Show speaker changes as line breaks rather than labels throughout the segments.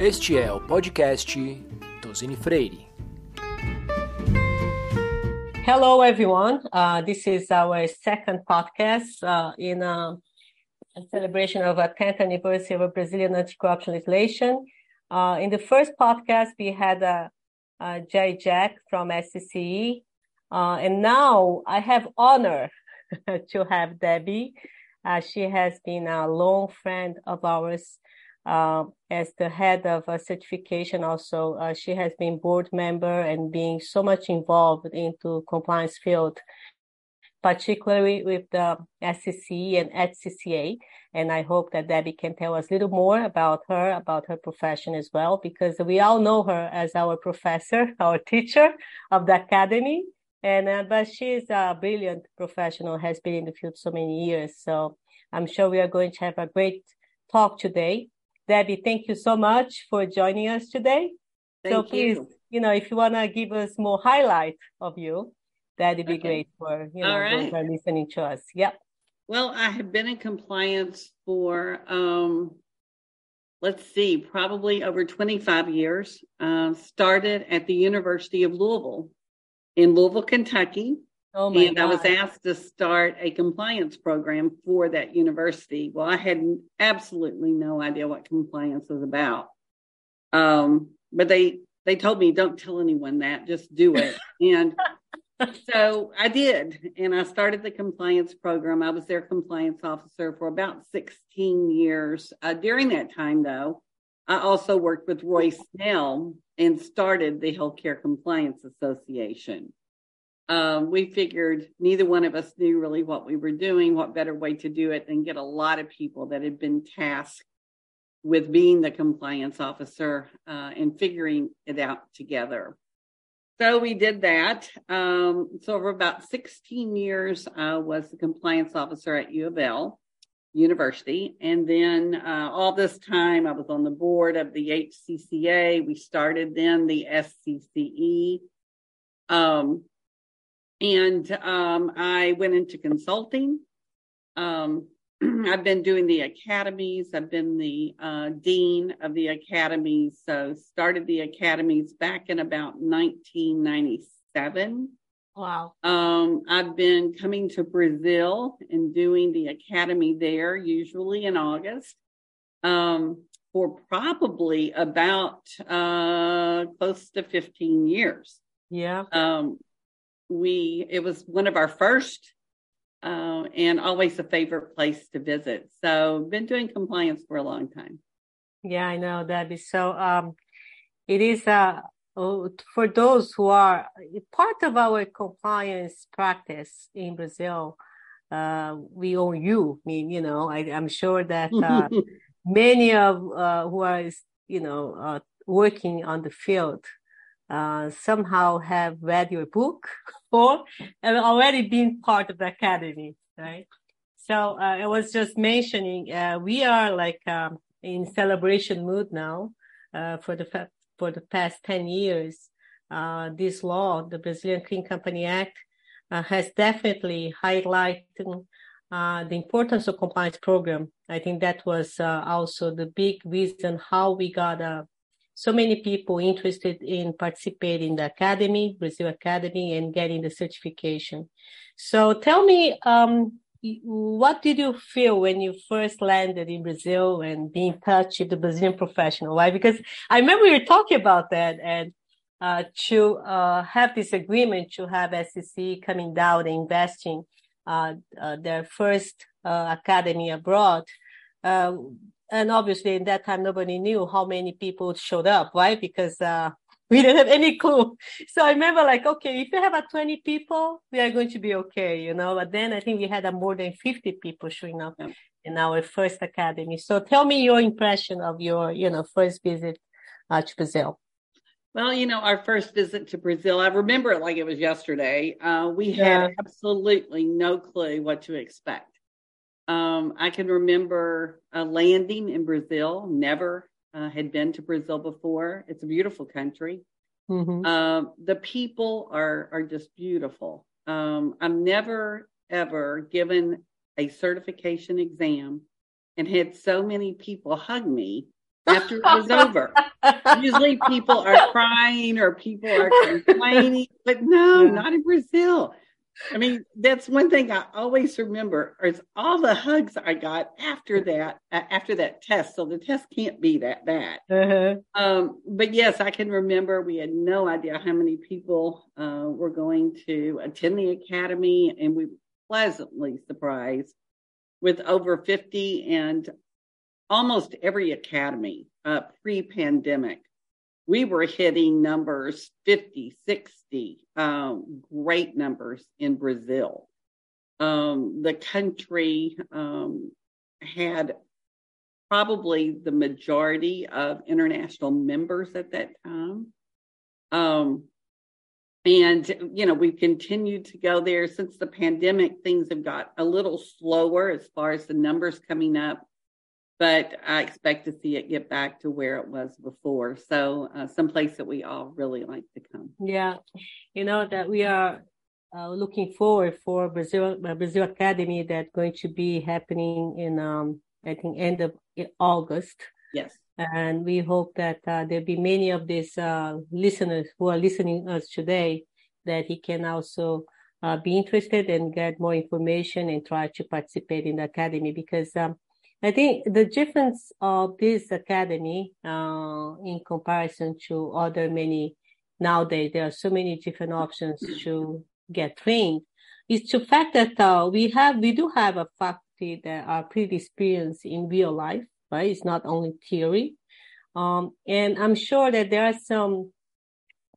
Este é o podcast Tozzini Freire.
Hello, everyone. Uh, this is our second podcast uh, in a, a, celebration of a 10th anniversary of Brazilian anti-corruption legislation. Uh, in the first podcast, we had uh, uh, Gerry Zack from SCCE, uh, and now I have honor to have Debbie. Uh, she has been a long friend of ours uh, as the head of certification. Also, uh, she has been board member and being so much involved into compliance field, particularly with the SCCE and HCCA. And I hope that Debbie can tell us a little more about her, about her profession as well, because we all know her as our professor, our teacher of the academy. And uh, but she's a brilliant professional, has been in the field so many years. So I'm sure we are going to have a great talk today. Debbie, thank you so much for joining us today.
Thank
so please,
you.
you know, if you want to give us more highlight of you, that'd be
Okay.
great for you know
All
those who are listening to us. Yep.
Well, I have been in compliance for, um, let's see, probably over 25 years. Uh, started at the University of Louisville in Louisville, Kentucky.
Oh my
and I was asked to start a compliance program for that university. Well, I had absolutely no idea what compliance was about. Um, but they, they told me, don't tell anyone that, just do it. and so I did, and I started the compliance program. I was their compliance officer for about 16 years. Uh, during that time, though, I also worked with Roy Snell and started the Healthcare Compliance Association. Um, we figured neither one of us knew really what we were doing, what better way to do it than get a lot of people that had been tasked with being the compliance officer uh, and figuring it out together. So we did that. Um, so for about 16 years, I was the compliance officer at U of L University. And then uh, all this time, I was on the board of the HCCA. We started then the SCCE. Um, and um, I went into consulting. Um, I've been doing the academies. I've been the uh, dean of the academies. So started the academies back in about 1997.
Wow.
Um, I've been coming to Brazil and doing the academy there, usually in August, um, for probably about uh, close to 15 years
Yeah.
um, we it was one of our first uh, and always a favorite place to visit. So been doing compliance for a long time.
Yeah, I know, Debbie. So, um, it is, uh, oh, for those who are part of our compliance practice in Brazil, uh, we owe you. I mean, you know, I, I'm sure that, uh, many of, uh, who are, you know, uh, working on the field, uh, somehow have read your book or have already been part of the academy, right? So, uh, I was just mentioning, uh, we are like, um, in celebration mood now uh, for the fa- for the past 10 years. Uh, this law, the Brazilian Clean Company Act, uh, has definitely highlighted uh, the importance of compliance program. I think that was also the big reason how we got uh, so many people interested in participating in the academy, Brazil Academy, and getting the certification. So tell me, um, what did you feel when you first landed in Brazil and be in touch with the Brazilian professional? Why? Because I remember you were talking about that and uh, to uh, have this agreement to have SCCE coming down and investing uh, uh, their first uh, academy abroad. And obviously, in that time, nobody knew how many people showed up, right? Because uh, we didn't have any clue. So I remember like, okay, if you have a 20 people, we are going to be okay, you know, but then I think we had a more than 50 people showing up in our first academy. So tell me your impression of your, you know, first visit uh, to Brazil.
Well, you know, our first visit to Brazil, I remember it like it was yesterday. Uh, we
Yeah.
had absolutely no clue what to expect. Um, I can remember uh, landing in Brazil, never uh, had been to Brazil before. It's a beautiful country.
Mm-hmm.
Um, the people are are just beautiful. Um, I'm never ever given a certification exam and had so many people hug me after it was over. Usually people are crying or people are complaining, but no, not in Brazil. I mean, that's one thing I always remember is all the hugs I got after that, after that test. So the test can't be that bad. Uh-huh. Um, but yes, I can remember we had no idea how many people uh, were going to attend the academy, and we were pleasantly surprised with over 50 and almost every academy uh, pre-pandemic we were hitting numbers 50, 60, um, great numbers in Brazil. Um, the country um, had probably the majority of international members at that time. Um, and, you know, we've continued to go there since the pandemic. Things have got a little slower as far as the numbers coming up but I expect to see it get back to where it was before. So, uh, someplace that we all really like to come.
Yeah, you know that we are uh, looking forward for Brazil uh, Brazil Academy that's going to be happening in um, I think end of August.
Yes.
And we hope that uh, there'll be many of these uh, listeners who are listening us today that he can also uh, be interested and get more information and try to participate in the academy because um, I think the difference of this academy uh, in comparison to other many nowadays, there are so many different options to get trained, is the fact that uh, we have we do have a faculty that are pretty experienced in real life, right? It's not only theory, um, and I'm sure that there are some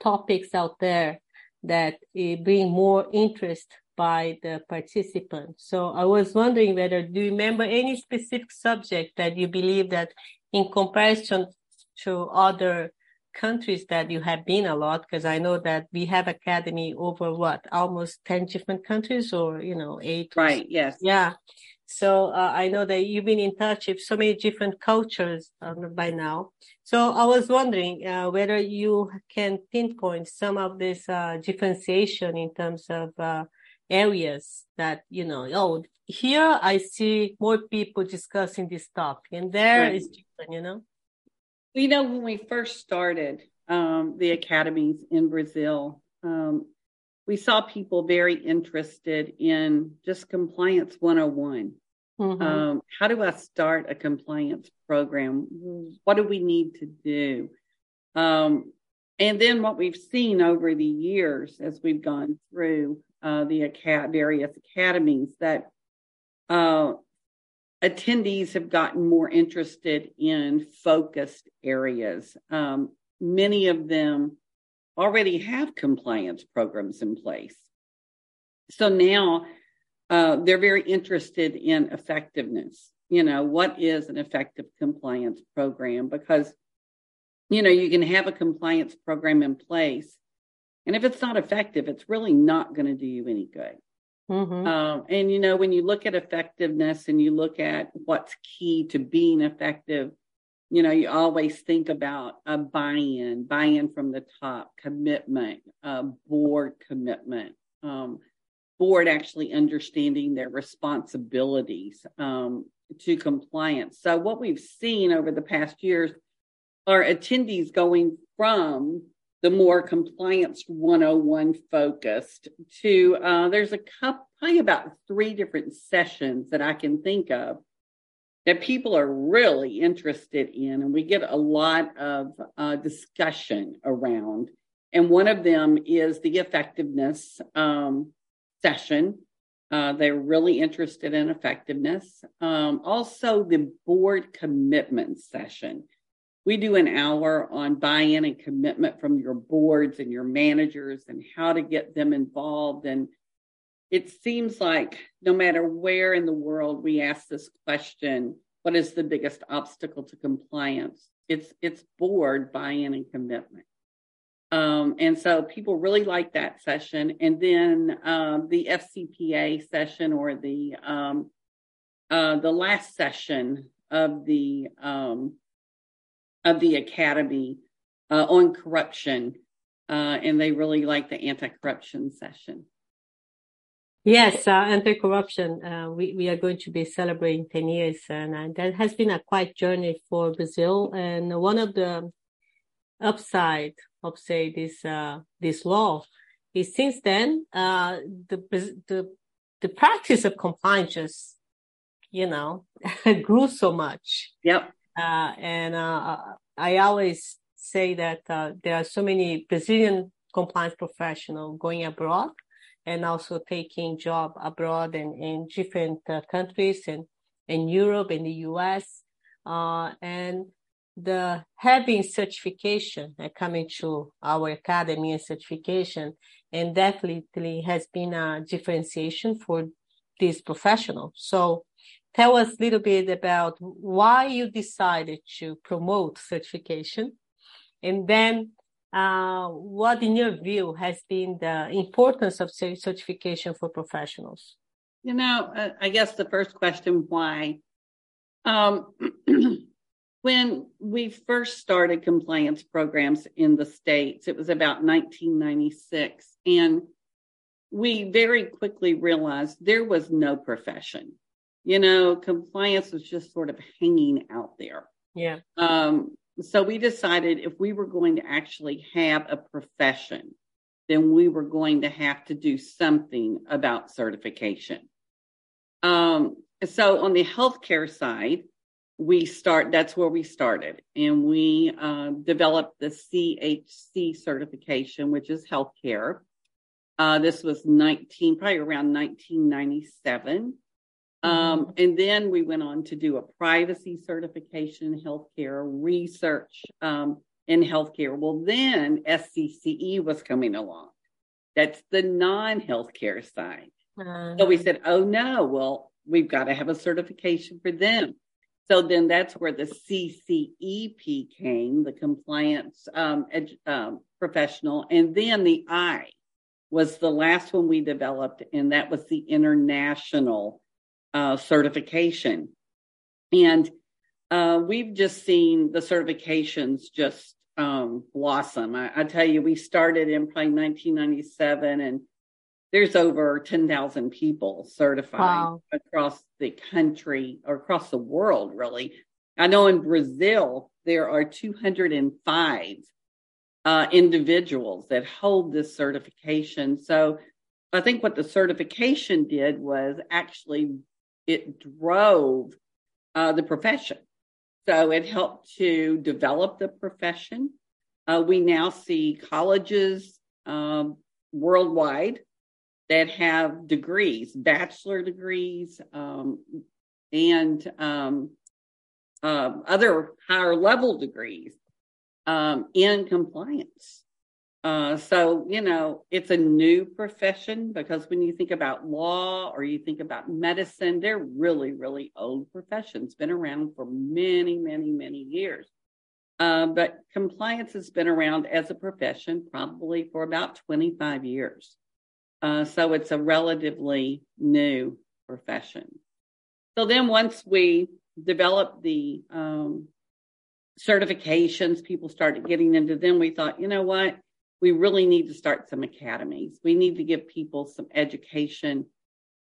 topics out there that uh, bring more interest by the participants. So I was wondering whether do you remember any specific subject that you believe that in comparison to other countries that you have been a lot because I know that we have academy over what almost 10 different countries or you know eight
right yes
yeah so uh, I know that you've been in touch with so many different cultures um, by now. So I was wondering uh, whether you can pinpoint some of this uh, differentiation in terms of uh, areas that, you know, oh, here I see more people discussing this topic and there right. is different, you know?
You know, when we first started um, the academies in Brazil, um, we saw people very interested in just compliance 101. Mm-hmm. Um, how do I start a compliance program? What do we need to do? Um, and then what we've seen over the years as we've gone through uh, the acad- various academies that uh, attendees have gotten more interested in focused areas. Um, many of them already have compliance programs in place. So now uh, they're very interested in effectiveness. You know, what is an effective compliance program? Because, you know, you can have a compliance program in place and if it's not effective, it's really not going to do you any good. Mm-hmm. Um, and, you know, when you look at effectiveness and you look at what's key to being effective, you know, you always think about a buy in, buy in from the top, commitment, uh, board commitment, um, board actually understanding their responsibilities um, to compliance. So, what we've seen over the past years are attendees going from the more compliance 101 focused to uh, there's a couple probably about three different sessions that i can think of that people are really interested in and we get a lot of uh, discussion around. And one of them is the effectiveness um, session. Uh, they're really interested in effectiveness. Um, also the board commitment session we do an hour on buy-in and commitment from your boards and your managers and how to get them involved. And it seems like no matter where in the world we ask this question what is the biggest obstacle to compliance? It's it's board buy-in and commitment. Um, and so people really like that session. And then um, the fcpa session or the um, uh, the last session of the um, of the academy uh, on corruption, uh, and they really like the anti-corruption session.
Yes, uh, anti-corruption. Uh, we we are going to be celebrating ten years, and uh, that has been a quite journey for Brazil. And one of the upside of say this uh, this law is since then uh, the the the practice of compliance just you know grew so much.
Yep.
Uh, and I always say that there are so many Brazilian compliance professionals going abroad and also taking job abroad and in different uh, countries and in Europe and the US. Uh, and the having certification uh, coming to our academy and certification and definitely has been a differentiation for these professionals. So tell us a little bit about why you decided to promote certification and then uh, what, in your view, has been the importance of certification for professionals?
You know, uh, I guess the first question, why? Um, when we first started compliance programs in the States, it was about 1996. And we very quickly realized there was no profession. You know, compliance was just sort of hanging out there.
Yeah.
Um, so we decided if we were going to actually have a profession, then we were going to have to do something about certification. Um, so on the healthcare side, we start, that's where we started and we uh, developed the CHC certification, which is healthcare. Uh, this was 19, probably around 1997. Um, and then we went on to do a privacy certification in healthcare, research um, in healthcare. Well, then SCCE was coming along. That's the non healthcare side. Uh-huh. So we said, oh no, well, we've got to have a certification for them. So then that's where the CCEP came, the compliance um, um, professional. And then the I was the last one we developed, and that was the international uh, certification. And uh, we've just seen the certifications just um, blossom. I, I, tell you, we started in probably 1997 and there's over 10,000 people certified wow. across the country or across the world, really. I know in Brazil, there are 205 uh, individuals that hold this certification. So I think what the certification did was actually it drove uh, the profession. So it helped to develop the profession. Uh, we now see colleges um, worldwide that have degrees, bachelor degrees, um, and um, uh, other higher level degrees um, in compliance. Uh, so, you know, it's a new profession because when you think about law or you think about medicine, they're really, really old professions, been around for many, many, many years. Uh, but compliance has been around as a profession probably for about 25 years. Uh, so it's a relatively new profession. So then once we developed the um, certifications, people started getting into them. We thought, you know what? We really need to start some academies. We need to give people some education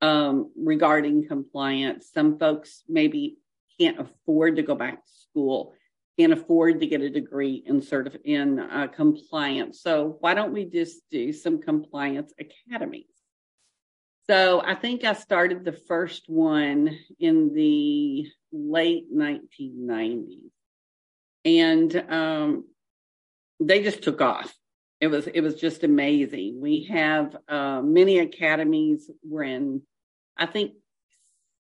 um, regarding compliance. Some folks maybe can't afford to go back to school, can't afford to get a degree in certif- in uh, compliance. So why don't we just do some compliance academies? So I think I started the first one in the late 1990s, and um, they just took off it was it was just amazing. We have uh, many academies. We're in, I think,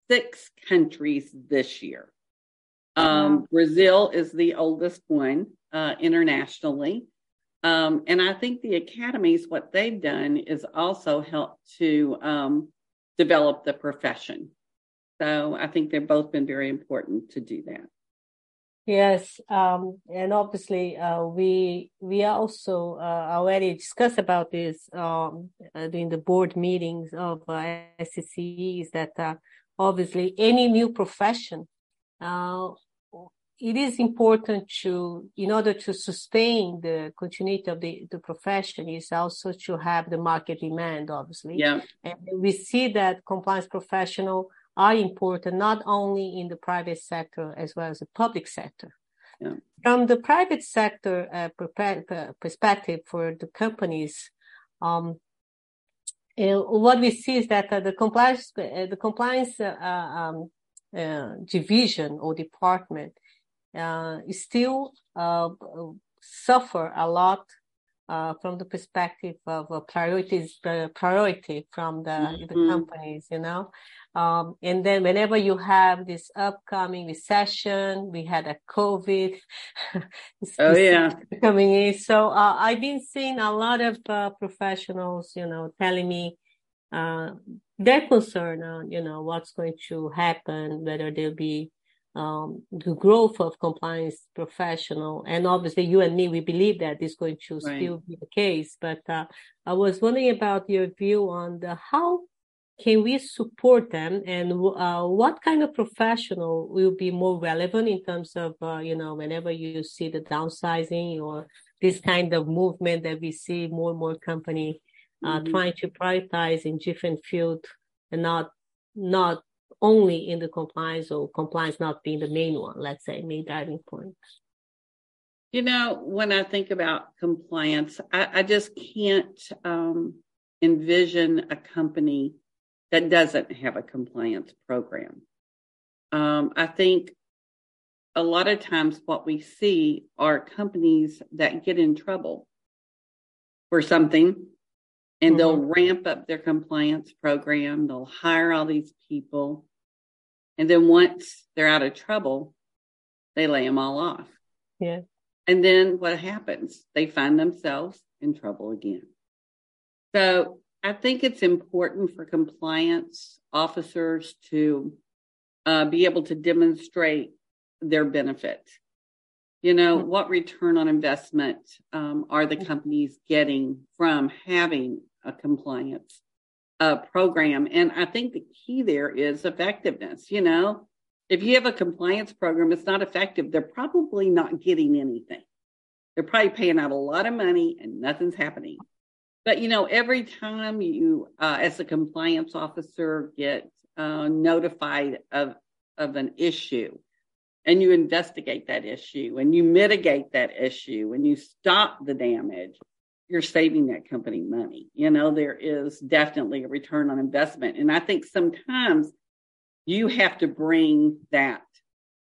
six countries this year. Um, wow. Brazil is the oldest one uh, internationally. Um, and I think the academies, what they've done is also help to um, develop the profession. So I think they've both been very important to do that.
Yes, um, and obviously uh, we we also uh, already discussed about this um, uh, during the board meetings of uh, SCCE. Is that uh, obviously any new profession uh, it is important to, in order to sustain the continuity of the, the profession, is also to have the market demand, obviously.
Yeah.
And we see that compliance professional are important not only in the private sector as well as the public sector.
Yeah.
From the private sector uh, perspective for the companies, um, uh, what we see is that uh, the compliance, uh, the compliance uh, um, uh, division or department still suffer a lot from the perspective of priorities, priority from the, mm-hmm. the companies, you know. Um, and then whenever you have this upcoming recession, we had a COVID.
oh yeah,
coming in. So uh, I've been seeing a lot of uh, professionals, you know, telling me uh, they're concerned on, you know, what's going to happen, whether there'll be um, the growth of compliance professional. And obviously, you and me, we believe that is going to right. still be the case. But uh, I was wondering about your view on the how can we support them and uh, what kind of professional will be more relevant in terms of uh, you know whenever you see the downsizing or this kind of movement that we see more and more company uh, mm-hmm. trying to prioritize in different fields and not not only in the compliance or compliance not being the main one let's say main driving point
you know when i think about compliance i, I just can't um, envision a company that doesn't have a compliance program. Um, I think a lot of times what we see are companies that get in trouble for something and mm-hmm. they'll ramp up their compliance program. They'll hire all these people. And then once they're out of trouble, they lay them all off.
Yeah.
And then what happens? They find themselves in trouble again. So I think it's important for compliance officers to uh, be able to demonstrate their benefit. You know, what return on investment um, are the companies getting from having a compliance uh, program? And I think the key there is effectiveness. You know, if you have a compliance program, it's not effective, they're probably not getting anything. They're probably paying out a lot of money and nothing's happening. But you know, every time you, uh, as a compliance officer, get uh, notified of of an issue, and you investigate that issue, and you mitigate that issue, and you stop the damage, you're saving that company money. You know, there is definitely a return on investment, and I think sometimes you have to bring that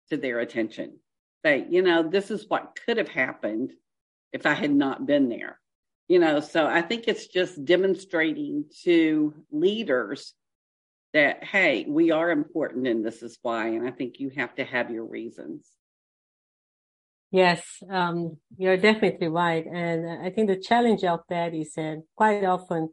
to their attention. Say, you know, this is what could have happened if I had not been there you know so i think it's just demonstrating to leaders that hey we are important and this is why and i think you have to have your reasons.
Yes um, you're definitely right. And i think the challenge of that is that quite often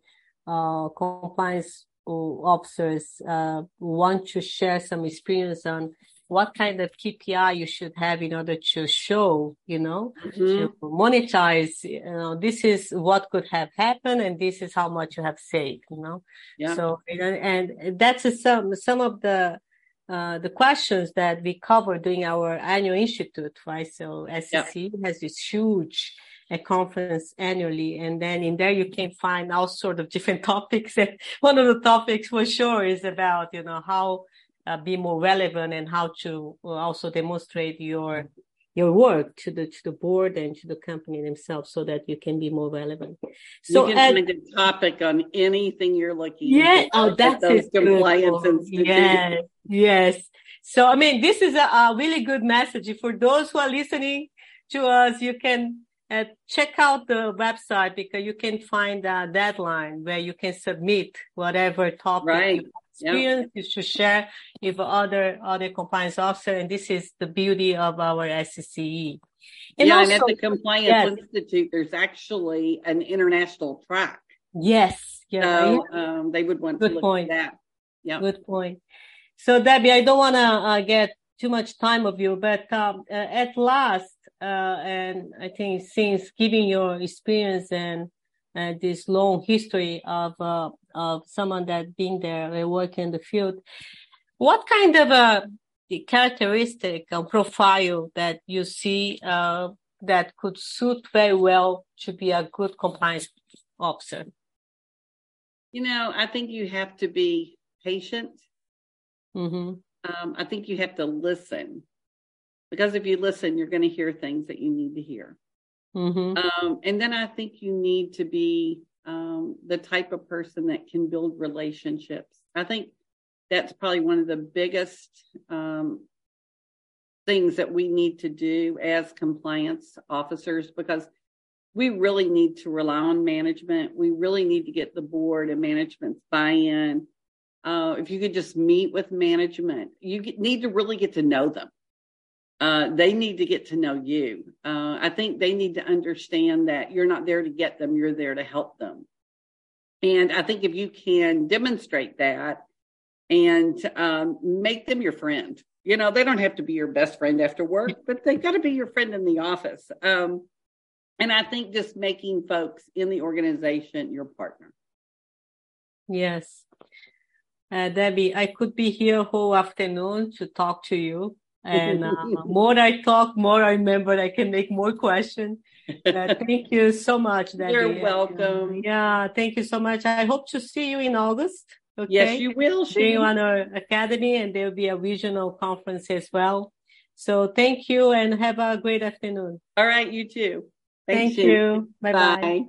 uh, compliance officers uh, want to share some experience on what kind of KPI you should have in order to show, you know, mm-hmm. to monetize, you know, this is what could have happened and this is how much you have saved, you know. Yeah. So, and that's a, some, some of the, uh, the questions that we cover during our annual institute, right? So SCCE yeah. has this huge a conference annually. And then in there, you can find all sort of different topics. And one of the topics for sure is about, you know, how uh, be more relevant and how to also demonstrate your your work to the to the board and to the company themselves so that you can be more relevant.
So you can find a topic on anything you're looking
yeah, oh that's compliance Yes, yes. So I mean this is a, a, really good message. For those who are listening to us, you can uh, check out the website because you can find a deadline where you can submit whatever topic
right.
Experience yep. to share with other other compliance officer, and this is the beauty of our SCCE.
And yeah, also, and at the Compliance yes. Institute, there's actually an international track.
Yes,
yeah, so, um, they would want Good to look point. at that. Yeah,
Good point. So Debbie, I don't want to uh, get too much time of you, but um, uh, at last, uh, and I think since giving your experience and uh, this long history of uh, of someone that been there and work in the field. What kind of a characteristic or profile that you see uh, that could suit very well to be a good compliance officer?
You know, I think you have to be patient.
Mm-hmm.
Um, I think you have to listen because if you listen, you're going to hear things that you need to hear.
Mm-hmm.
Um, and then I think you need to be um, the type of person that can build relationships. I think that's probably one of the biggest um, things that we need to do as compliance officers because we really need to rely on management. We really need to get the board and management's buy-in. Uh, if you could just meet with management, you need to really get to know them. Uh, they need to get to know you. Uh, I think they need to understand that you're not there to get them, you're there to help them. And I think if you can demonstrate that and um, make them your friend, you know, they don't have to be your best friend after work, but they've got to be your friend in the office. Um, and I think just making folks in the organization your partner.
Yes. Uh, Debbie, I could be here whole afternoon to talk to you and uh, more I talk, more I remember. I can make more questions. Uh, thank you so much, Debbie.
You're welcome.
Uh, yeah, thank you so much. I hope to see you in August. Okay?
Yes, you will.
Being on our academy, and there will be a regional conference as well. So thank you, and have a great afternoon.
All right, you too.
Thank you. Bye bye.